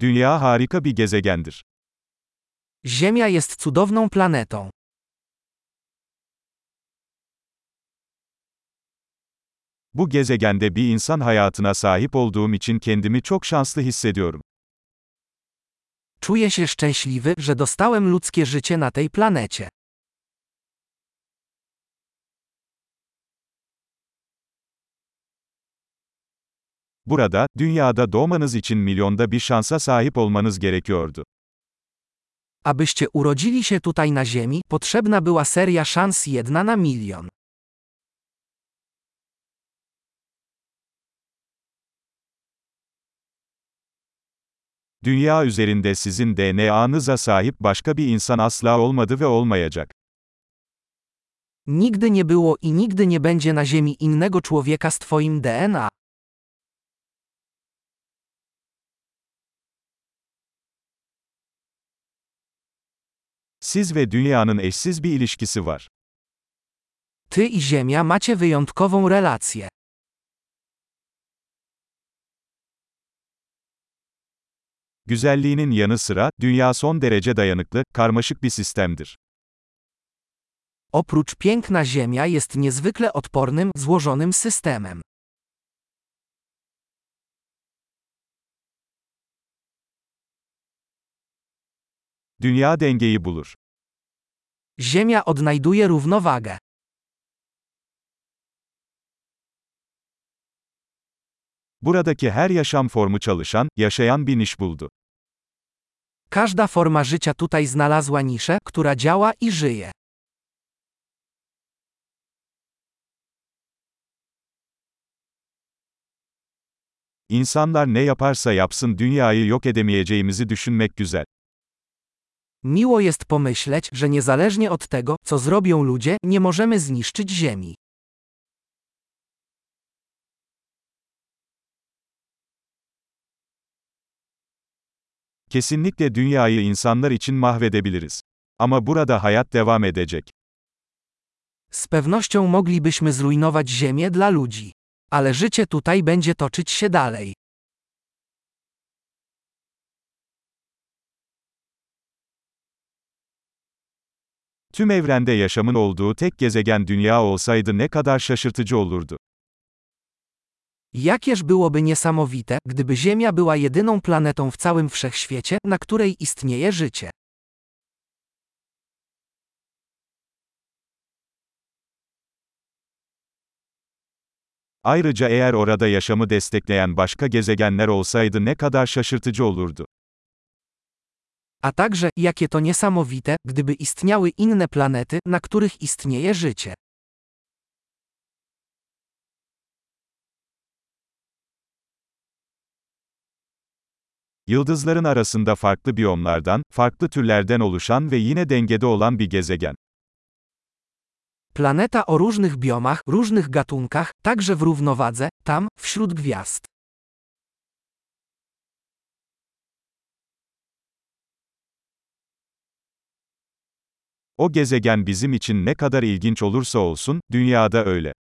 Dünya harika bir gezegendir. Ziemia jest cudowną planetą. Bu gezegende bir insan hayatına sahip olduğum için kendimi çok şanslı hissediyorum. Czuję się szczęśliwy, że dostałem ludzkie życie na tej planecie. Burada, dünyada doğmanız için milyonda bir şansa sahip olmanız gerekiyordu. Abyście urodzili się tutaj na Ziemi, potrzebna była seria szans jedna na milion. Dünya üzerinde sizin DNA'nıza sahip başka bir insan asla olmadı ve olmayacak. Nigdy nie było i nigdy nie będzie na Ziemi innego człowieka z Twoim DNA. Siz ve dünyanın eşsiz bir ilişkisi var. Ty i Ziemia macie wyjątkową relację. Güzelliğinin yanı sıra, dünya son derece dayanıklı, karmaşık bir sistemdir. Oprócz piękna Ziemia jest niezwykle odpornym, złożonym systemem. Dünya dengeyi bulur. Ziemia odnajduje równowagę. Buradaki her yaşam formu çalışan, yaşayan bir niş buldu. Każda forma życia tutaj znalazła niszę, która działa i żyje. İnsanlar ne yaparsa yapsın dünyayı yok edemeyeceğimizi düşünmek güzel. Miło jest pomyśleć, że niezależnie od tego, co zrobią ludzie, nie możemy zniszczyć Ziemi. Kesinlikle dünyayı insanlar için mahvedebiliriz. Ama burada hayat devam edecek. Z pewnością moglibyśmy zrujnować Ziemię dla ludzi. Ale życie tutaj będzie toczyć się dalej. Tüm evrende yaşamın olduğu tek gezegen dünya olsaydı ne kadar şaşırtıcı olurdu. Jakież byłoby niesamowite, gdyby Ziemia była jedyną planetą w całym wszechświecie, na której istnieje życie. Ayrıca eğer orada yaşamı destekleyen başka gezegenler olsaydı ne kadar şaşırtıcı olurdu. A także, jakie to niesamowite, gdyby istniały inne planety, na których istnieje życie. Yıldızların arasında farklı biyomlardan, farklı türlerden oluşan ve yine dengede olan bir gezegen. Planeta o różnych biomach, różnych gatunkach, także w równowadze, tam, wśród gwiazd. O gezegen bizim için ne kadar ilginç olursa olsun, dünyada öyle.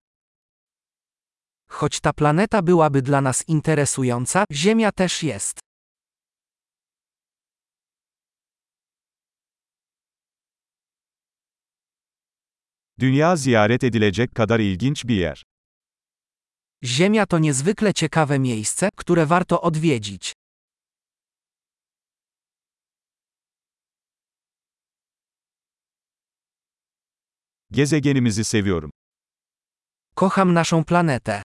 Choć ta planeta byłaby dla nas interesująca, Ziemia też jest. Dünya ziyaret edilecek kadar ilginç bir yer. Ziemia to niezwykle ciekawe miejsce, które warto odwiedzić. Gezegenimizi seviyorum. Kocham naszą planetę.